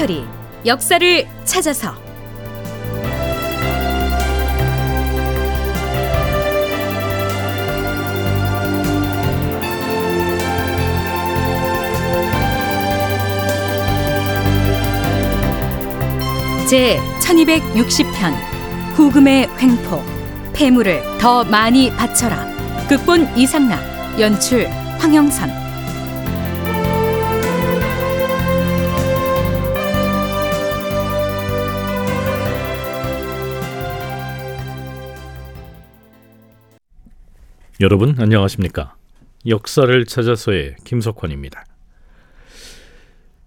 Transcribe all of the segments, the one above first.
다큐멘터리 역사를 찾아서. 제 1260편 후금의 횡포. 폐물을 더 많이 바쳐라. 극본 이상락 연출 황영선 여러분 안녕하십니까? 역사를 찾아서의 김석환입니다.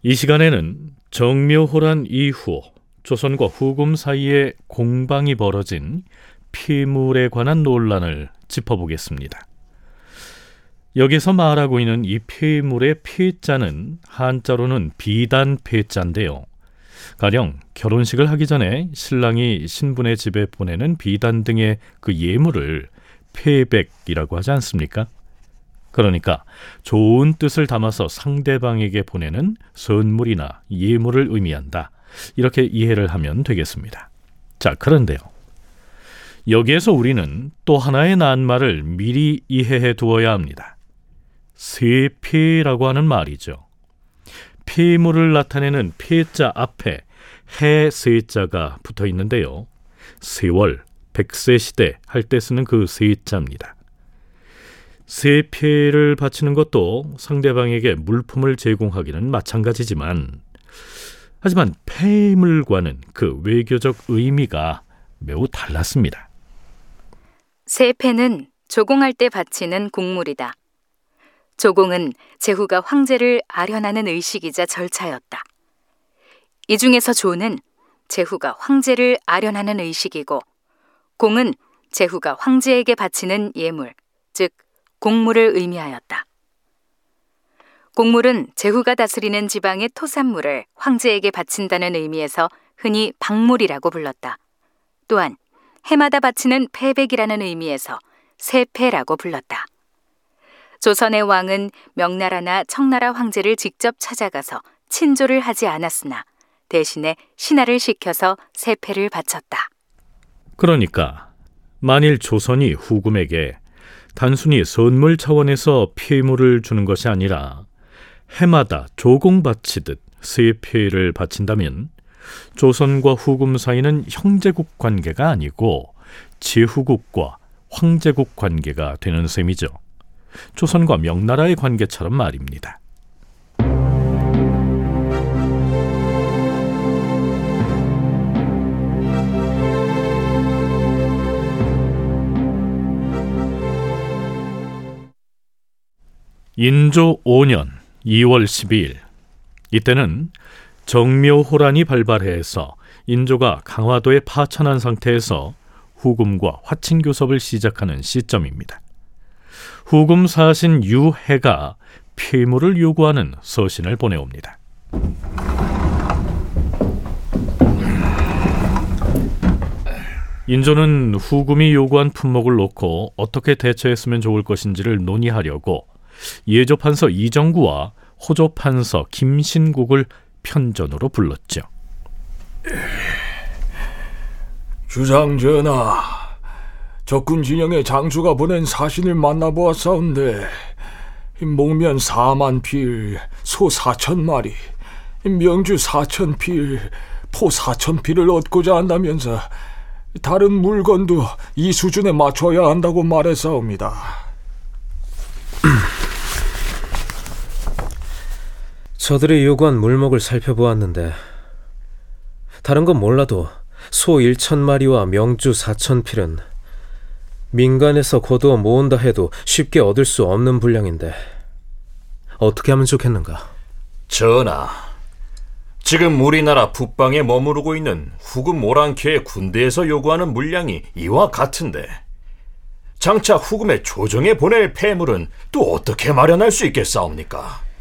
이 시간에는 정묘호란 이후 조선과 후금 사이에 공방이 벌어진 피물에 관한 논란을 짚어보겠습니다. 여기서 말하고 있는 이 피물의 피자는 한자로는 비단 폐자인데요. 가령 결혼식을 하기 전에 신랑이 신분의 집에 보내는 비단 등의 그 예물을 폐백이라고 하지 않습니까? 그러니까 좋은 뜻을 담아서 상대방에게 보내는 선물이나 예물을 의미한다. 이렇게 이해를 하면 되겠습니다. 자, 그런데요. 여기에서 우리는 또 하나의 낱말을 미리 이해해 두어야 합니다. 세피라고 하는 말이죠. 피물을 나타내는 피자 앞에 해 세자가 붙어 있는데요. 세월, 백세 시대 할 때 쓰는 그 세자입니다. 세패를 바치는 것도 상대방에게 물품을 제공하기는 마찬가지지만 하지만 폐물과는 그 외교적 의미가 매우 달랐습니다. 세패는 조공할 때 바치는 곡물이다. 조공은 제후가 황제를 아련하는 의식이자 절차였다. 이 중에서 조는 제후가 황제를 아련하는 의식이고 공은 제후가 황제에게 바치는 예물, 즉 곡물을 의미하였다. 곡물은 제후가 다스리는 지방의 토산물을 황제에게 바친다는 의미에서 흔히 박물이라고 불렀다. 또한 해마다 바치는 패백이라는 의미에서 세패라고 불렀다. 조선의 왕은 명나라나 청나라 황제를 직접 찾아가서 친조를 하지 않았으나 대신에 신하를 시켜서 세패를 바쳤다. 그러니까 만일 조선이 후금에게 단순히 선물 차원에서 피물을 주는 것이 아니라 해마다 조공 바치듯 세패를 바친다면 조선과 후금 사이는 형제국 관계가 아니고 제후국과 황제국 관계가 되는 셈이죠. 조선과 명나라의 관계처럼 말입니다. 인조 5년 2월 12일 이때는 정묘호란이 발발해서 인조가 강화도에 파천한 상태에서 후금과 화친 교섭을 시작하는 시점입니다. 후금 사신 유해가 피물을 요구하는 서신을 보내옵니다. 인조는 후금이 요구한 품목을 놓고 어떻게 대처했으면 좋을 것인지를 논의하려고 예조 판서 이정구와 호조 판서 김신국을 편전으로 불렀죠. 주상 전하, 적군 진영의 장수가 보낸 사신을 만나보았사온데 목면 4만 필, 소 4천 마리, 명주 4천 필, 포 4천 필을 얻고자 한다면서 다른 물건도 이 수준에 맞춰야 한다고 말했사옵니다. 저들이 요구한 물목을 살펴보았는데 다른 건 몰라도 소 1천 마리와 명주 4천 필은 민간에서 거두어 모은다 해도 쉽게 얻을 수 없는 분량인데 어떻게 하면 좋겠는가? 전하, 지금 우리나라 북방에 머무르고 있는 후금 오랑캐의 군대에서 요구하는 물량이 이와 같은데 장차 후금의 조정에 보낼 폐물은 또 어떻게 마련할 수 있겠사옵니까?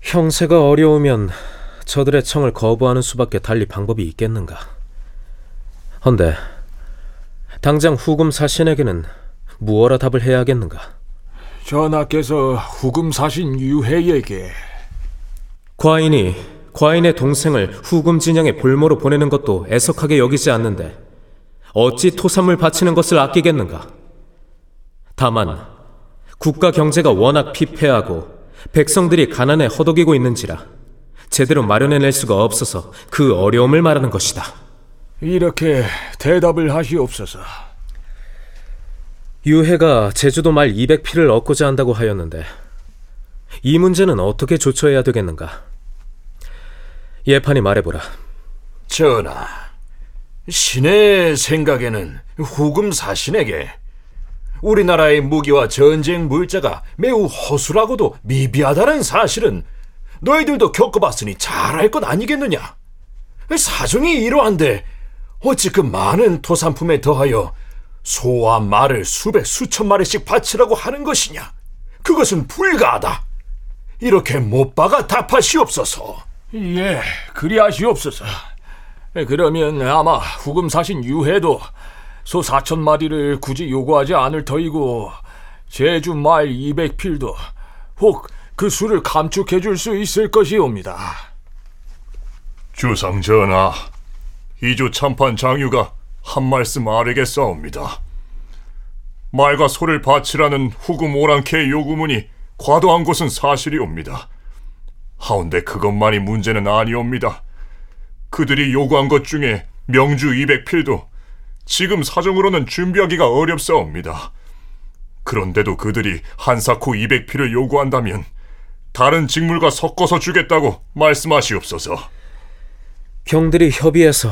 형세가 어려우면 저들의 청을 거부하는 수밖에 달리 방법이 있겠는가? 헌데 당장 후금 사신에게는 무어라 답을 해야겠는가? 전하께서 후금 사신 유해에게 과인이 과인의 동생을 후금 진영의 볼모로 보내는 것도 애석하게 여기지 않는데 어찌 토산물 바치는 것을 아끼겠는가? 다만 국가 경제가 워낙 피폐하고 백성들이 가난에 허덕이고 있는지라 제대로 마련해낼 수가 없어서 그 어려움을 말하는 것이다. 이렇게 대답을 하시옵소서. 유해가 제주도 말 200피를 얻고자 한다고 하였는데 이 문제는 어떻게 조처해야 되겠는가? 예판이 말해보라. 전하, 신의 생각에는 후금 사신에게 우리나라의 무기와 전쟁 물자가 매우 허술하고도 미비하다는 사실은 너희들도 겪어봤으니 잘 알 것 아니겠느냐? 사정이 이러한데 어찌 그 많은 토산품에 더하여 소와 말을 수백 수천 마리씩 바치라고 하는 것이냐? 그것은 불가하다. 이렇게 못 박아 답하시옵소서. 예, 그리하시옵소서. 그러면 아마 후금 사신 유해도 소 4천 마리를 굳이 요구하지 않을 터이고 제주 말 200필도 혹 그 수를 감축해 줄 수 있을 것이옵니다. 주상 전하, 이주 참판 장유가 한 말씀 아뢰겠사옵니다. 말과 소를 바치라는 후금 오랑캐의 요구문이 과도한 것은 사실이옵니다. 하운데 그것만이 문제는 아니옵니다. 그들이 요구한 것 중에 명주 200필도 지금 사정으로는 준비하기가 어렵사옵니다. 그런데도 그들이 한사코 200필을 요구한다면 다른 직물과 섞어서 주겠다고 말씀하시옵소서. 경들이 협의해서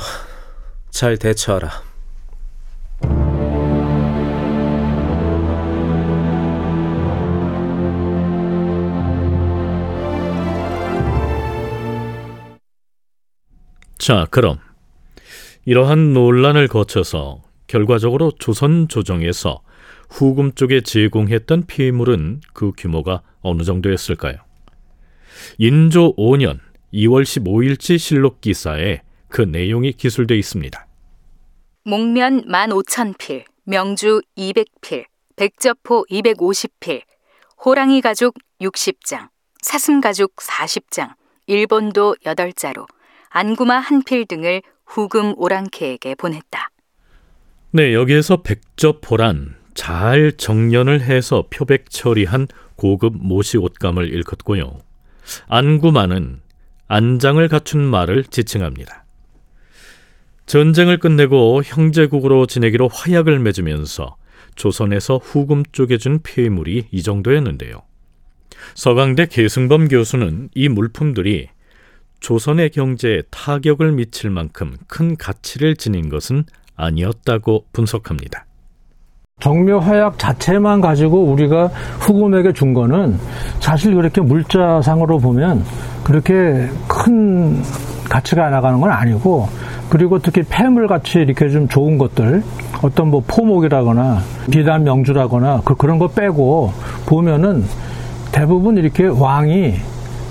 잘 대처하라. 자, 그럼 이러한 논란을 거쳐서 결과적으로 조선 조정에서 후금 쪽에 제공했던 피해물은 그 규모가 어느 정도였을까요? 인조 5년 2월 15일치 실록 기사에 그 내용이 기술되어 있습니다. 목면 15,000필, 명주 200필, 백저포 250필, 호랑이 가죽 60장, 사슴 가죽 40장, 일본도 8자루, 안구마 한 필 등을 후금 오랑캐에게 보냈다. 네, 여기에서 백접호란 잘 정련을 해서 표백 처리한 고급 모시 옷감을 일컫고요. 안구마는 안장을 갖춘 말을 지칭합니다. 전쟁을 끝내고 형제국으로 지내기로 화약을 맺으면서 조선에서 후금 쪽에 준 폐물이 이 정도였는데요. 서강대 계승범 교수는 이 물품들이 조선의 경제에 타격을 미칠 만큼 큰 가치를 지닌 것은 아니었다고 분석합니다. 정묘 화약 자체만 가지고 우리가 후금에게 준 거는 사실 그렇게 물자상으로 보면 그렇게 큰 가치가 나가는 건 아니고 그리고 특히 폐물 같이 이렇게 좀 좋은 것들 어떤 뭐 포목이라거나 비단 명주라거나 그, 그런 거 빼고 보면은 대부분 이렇게 왕이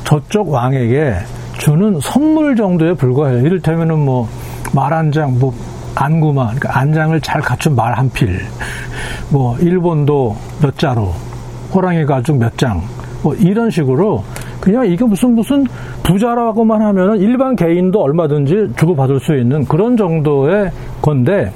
저쪽 왕에게 주는 선물 정도에 불과해요. 이를테면은 뭐 말 한 장, 뭐 안구마, 그러니까 안장을 잘 갖춘 말 한 필, 뭐 일본도 몇 자루, 호랑이 가죽 몇 장, 뭐 이런 식으로 그냥 이게 무슨 무슨 부자라고만 하면은 일반 개인도 얼마든지 주고받을 수 있는 그런 정도의 건데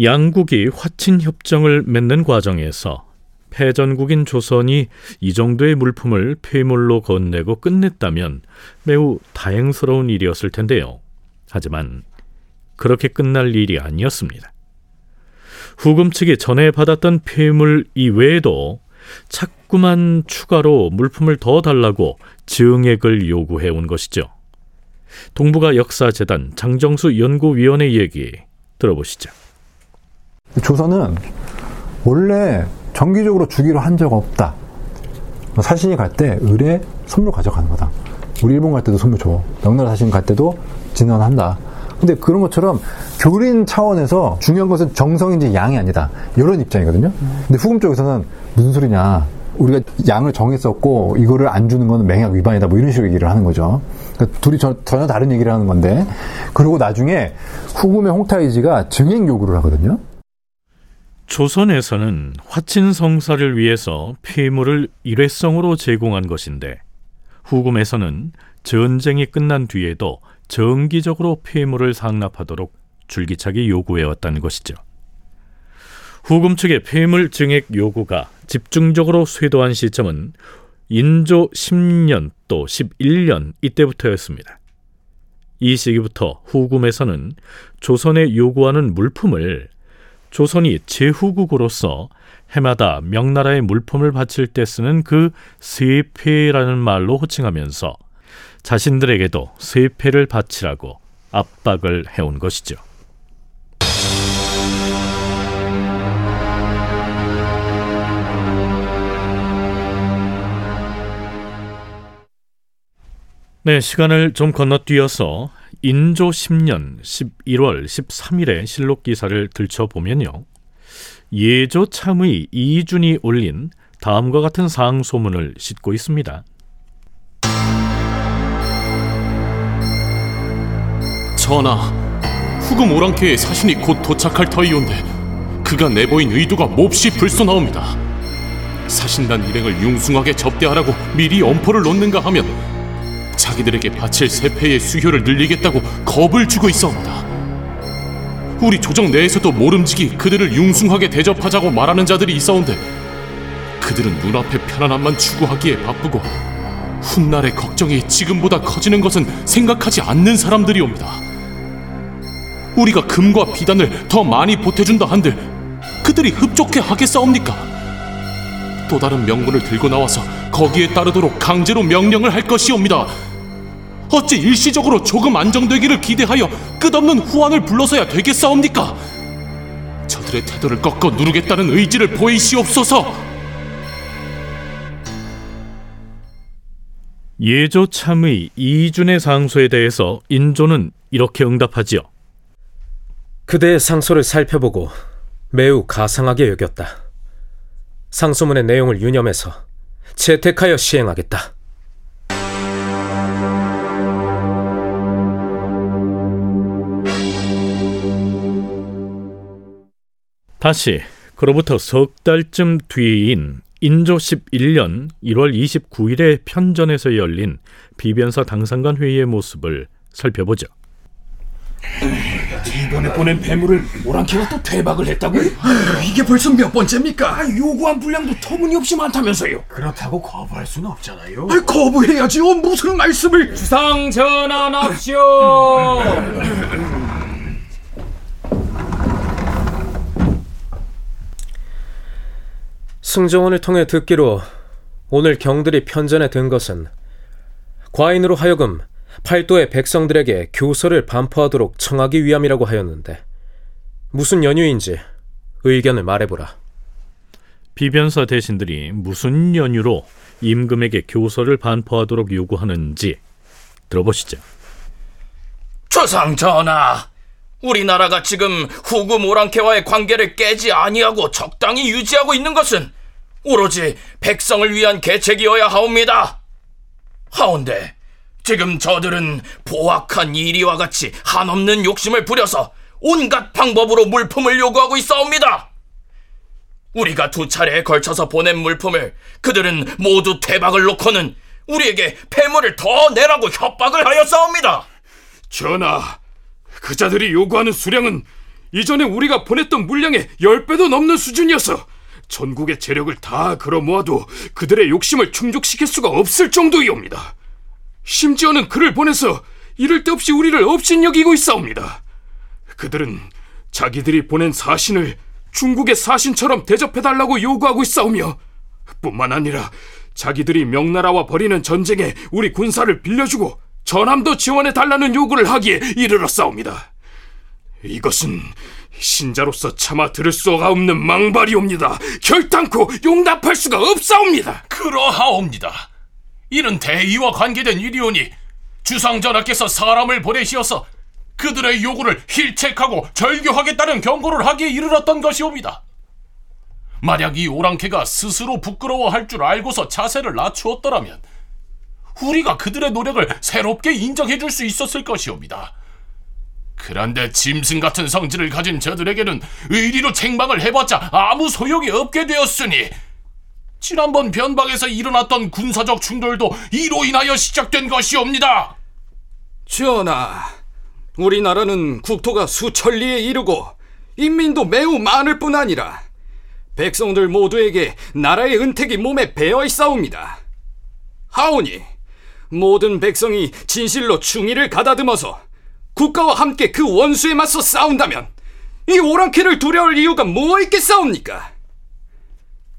양국이 화친 협정을 맺는 과정에서 패전국인 조선이 이 정도의 물품을 폐물로 건네고 끝냈다면 매우 다행스러운 일이었을 텐데요. 하지만 그렇게 끝날 일이 아니었습니다. 후금 측이 전에 받았던 폐물 이외에도 자꾸만 추가로 물품을 더 달라고 증액을 요구해 온 것이죠. 동북아 역사재단 장정수 연구위원의 얘기 들어보시죠. 조선은 원래 정기적으로 주기로 한 적 없다. 사신이 갈 때 의뢰 선물 가져가는 거다. 우리 일본 갈 때도 선물 줘. 명나라 사신 갈 때도 진언한다. 근데 그런 것처럼 교린 차원에서 중요한 것은 정성인지 양이 아니다. 이런 입장이거든요. 근데 후금 쪽에서는 무슨 소리냐. 우리가 양을 정했었고 이거를 안 주는 건 맹약 위반이다. 뭐 이런 식으로 얘기를 하는 거죠. 그러니까 둘이 저, 전혀 다른 얘기를 하는 건데 그리고 나중에 후금의 홍타이지가 증액 요구를 하거든요. 조선에서는 화친 성사를 위해서 폐물을 일회성으로 제공한 것인데 후금에서는 전쟁이 끝난 뒤에도 정기적으로 폐물을 상납하도록 줄기차게 요구해 왔다는 것이죠. 후금 측의 폐물 증액 요구가 집중적으로 쇄도한 시점은 인조 10년 또 11년 이때부터였습니다. 이 시기부터 후금에서는 조선에 요구하는 물품을 조선이 제후국으로서 해마다 명나라의 물품을 바칠 때 쓰는 그 세패라는 말로 호칭하면서 자신들에게도 세패를 바치라고 압박을 해온 것이죠. 네, 시간을 좀 건너뛰어서 인조 10년 11월 13일의 실록 기사를 들춰보면요. 예조 참의 이준이 올린 다음과 같은 상소문을 싣고 있습니다. 전하, 후금 오랑캐의 사신이 곧 도착할 터이온데 그가 내보인 의도가 몹시 불쏘나옵니다. 사신단 일행을 융숭하게 접대하라고 미리 엄포를 놓는가 하면 자기들에게 바칠 세패의 수효를 늘리겠다고 겁을 주고 있어옵니다. 우리 조정 내에서도 모름지기 그들을 융숭하게 대접하자고 말하는 자들이 있어온데 그들은 눈앞의 편안함만 추구하기에 바쁘고 훗날의 걱정이 지금보다 커지는 것은 생각하지 않는 사람들이옵니다. 우리가 금과 비단을 더 많이 보태준다 한들 그들이 흡족해 하겠사옵니까? 또 다른 명분을 들고 나와서 거기에 따르도록 강제로 명령을 할 것이옵니다. 어찌 일시적으로 조금 안정되기를 기대하여 끝없는 후환을 불러서야 되겠사옵니까? 저들의 태도를 꺾어 누르겠다는 의지를 보이시옵소서. 예조 참의 이준의 상소에 대해서 인조는 이렇게 응답하지요. 그대의 상소를 살펴보고 매우 가상하게 여겼다. 상소문의 내용을 유념해서 채택하여 시행하겠다. 다시 그로부터 석 달쯤 뒤인 인조 11년 1월 29일의 편전에서 열린 비변사 당상관 회의의 모습을 살펴보죠. 이번에 보낸 배물을 오랑캐가 또 대박을 했다고요? 이게 벌써 몇 번째입니까? 아, 요구한 분량도 터무니없이 많다면서요. 그렇다고 거부할 수는 없잖아요. 아, 거부해야지요. 무슨 말씀을? 주상 전환합시오. 승정원을 통해 듣기로 오늘 경들이 편전에 든 것은 과인으로 하여금 팔도의 백성들에게 교서를 반포하도록 청하기 위함이라고 하였는데 무슨 연유인지 의견을 말해보라. 비변사 대신들이 무슨 연유로 임금에게 교서를 반포하도록 요구하는지 들어보시죠. 조상 전하, 우리나라가 지금 후금 오랑캐와의 관계를 깨지 아니하고 적당히 유지하고 있는 것은 오로지 백성을 위한 계책이어야 하옵니다. 하온데 지금 저들은 보악한 이리와 같이 한없는 욕심을 부려서 온갖 방법으로 물품을 요구하고 있어옵니다. 우리가 두 차례에 걸쳐서 보낸 물품을 그들은 모두 대박을 놓고는 우리에게 폐물을 더 내라고 협박을 하였사옵니다. 전하, 그 자들이 요구하는 수량은 이전에 우리가 보냈던 물량의 10배도 넘는 수준이어서 전국의 재력을 다 걸어 모아도 그들의 욕심을 충족시킬 수가 없을 정도이옵니다. 심지어는 그를 보내서 이럴 데 없이 우리를 업신여기고 있사옵니다. 그들은 자기들이 보낸 사신을 중국의 사신처럼 대접해달라고 요구하고 있사오며 뿐만 아니라 자기들이 명나라와 벌이는 전쟁에 우리 군사를 빌려주고 전함도 지원해달라는 요구를 하기에 이르렀사옵니다. 이것은 신자로서 차마 들을 수가 없는 망발이옵니다. 결단코 용납할 수가 없사옵니다. 그러하옵니다. 이는 대의와 관계된 일이오니 주상전하께서 사람을 보내시어서 그들의 요구를 힐책하고 절교하겠다는 경고를 하기에 이르렀던 것이옵니다. 만약 이 오랑캐가 스스로 부끄러워할 줄 알고서 자세를 낮추었더라면 우리가 그들의 노력을 새롭게 인정해 줄 수 있었을 것이옵니다. 그런데 짐승 같은 성질을 가진 저들에게는 의리로 책망을 해봤자 아무 소용이 없게 되었으니 지난번 변방에서 일어났던 군사적 충돌도 이로 인하여 시작된 것이옵니다. 전하, 우리나라는 국토가 수천리에 이르고 인민도 매우 많을 뿐 아니라 백성들 모두에게 나라의 은택이 몸에 배어 있사옵니다. 하오니 모든 백성이 진실로 충의를 가다듬어서 국가와 함께 그 원수에 맞서 싸운다면 이 오랑캐를 두려울 이유가 뭐 있겠사옵니까?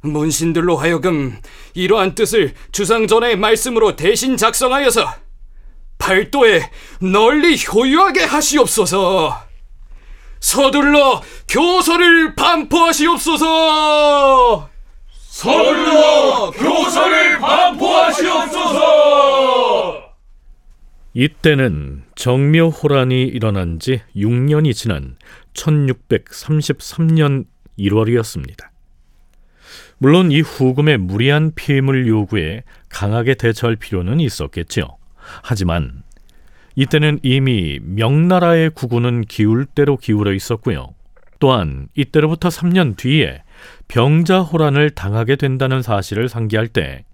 문신들로 하여금 이러한 뜻을 주상전하의 말씀으로 대신 작성하여서 팔도에 널리 효유하게 하시옵소서. 서둘러 교서를 반포하시옵소서. 서둘러 교서를 반포하시옵소서. 이때는 정묘호란이 일어난 지 6년이 지난 1633년 1월이었습니다. 물론 이 후금의 무리한 피임을 요구에 강하게 대처할 필요는 있었겠죠. 하지만 이때는 이미 명나라의 구군은 기울 대로 기울어 있었고요. 또한 이때로부터 3년 뒤에 병자호란을 당하게 된다는 사실을 상기할 때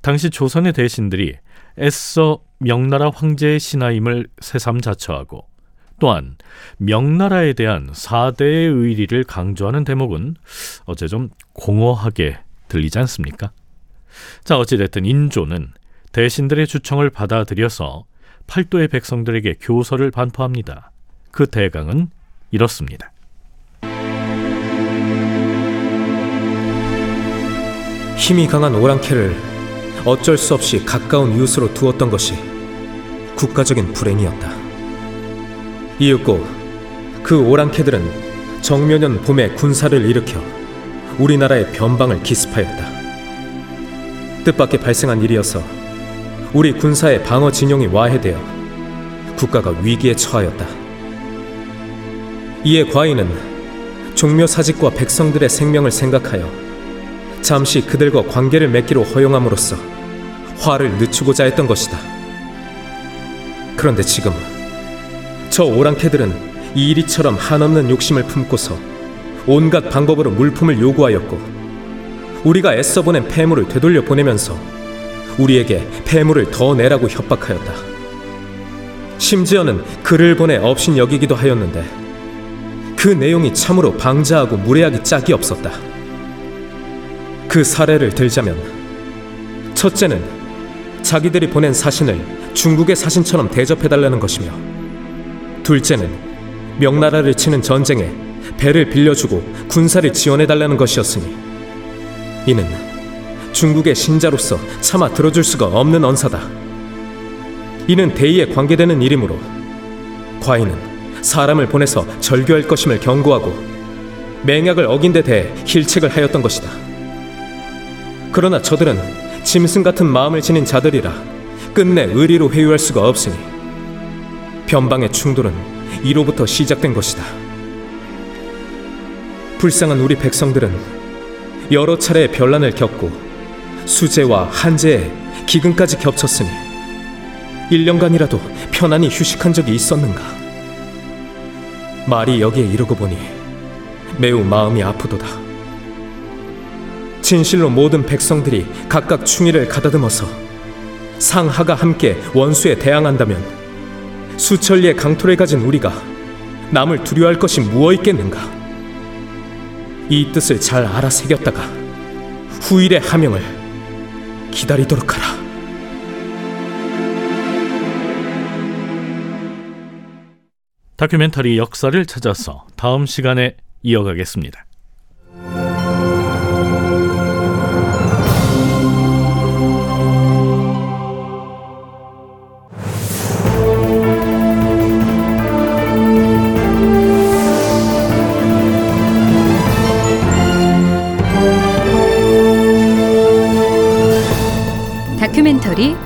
당시 조선의 대신들이 애써 명나라 황제의 신하임을 새삼 자처하고 또한 명나라에 대한 사대의 의리를 강조하는 대목은 어째 좀 공허하게 들리지 않습니까? 자 어찌됐든 인조는 대신들의 주청을 받아들여서 팔도의 백성들에게 교서를 반포합니다. 그 대강은 이렇습니다. 힘이 강한 오랑캐를 어쩔 수 없이 가까운 이웃으로 두었던 것이 국가적인 불행이었다. 이윽고 그 오랑캐들은 정묘년 봄에 군사를 일으켜 우리나라의 변방을 기습하였다. 뜻밖의 발생한 일이어서 우리 군사의 방어 진용이 와해되어 국가가 위기에 처하였다. 이에 과인은 종묘 사직과 백성들의 생명을 생각하여 잠시 그들과 관계를 맺기로 허용함으로써 화를 늦추고자 했던 것이다. 그런데 지금 저 오랑캐들은 이리처럼 한없는 욕심을 품고서 온갖 방법으로 물품을 요구하였고 우리가 애써 보낸 폐물을 되돌려 보내면서 우리에게 폐물을 더 내라고 협박하였다. 심지어는 글을 보내 업신 여기기도 하였는데 그 내용이 참으로 방자하고 무례하기 짝이 없었다. 그 사례를 들자면 첫째는 자기들이 보낸 사신을 중국의 사신처럼 대접해달라는 것이며 둘째는 명나라를 치는 전쟁에 배를 빌려주고 군사를 지원해달라는 것이었으니 이는 중국의 신자로서 차마 들어줄 수가 없는 언사다. 이는 대의에 관계되는 일이므로 과인은 사람을 보내서 절교할 것임을 경고하고 맹약을 어긴 데 대해 힐책을 하였던 것이다. 그러나 저들은 짐승 같은 마음을 지닌 자들이라 끝내 의리로 회유할 수가 없으니 변방의 충돌은 이로부터 시작된 것이다. 불쌍한 우리 백성들은 여러 차례 변란을 겪고 수재와 한재에 기근까지 겹쳤으니 1년간이라도 편안히 휴식한 적이 있었는가? 말이 여기에 이르고 보니 매우 마음이 아프도다. 진실로 모든 백성들이 각각 충의를 가다듬어서 상하가 함께 원수에 대항한다면 수천리의 강토를 가진 우리가 남을 두려워할 것이 무엇 있겠는가? 이 뜻을 잘 알아 새겼다가 후일의 하명을 기다리도록 하라. 다큐멘터리 역사를 찾아서 다음 시간에 이어가겠습니다.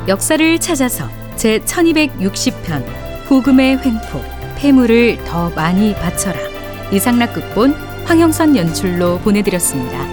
역사를 찾아서 제 1260편 후금의 횡포 폐물을 더 많이 바쳐라 이상락 극본 황영선 연출로 보내드렸습니다.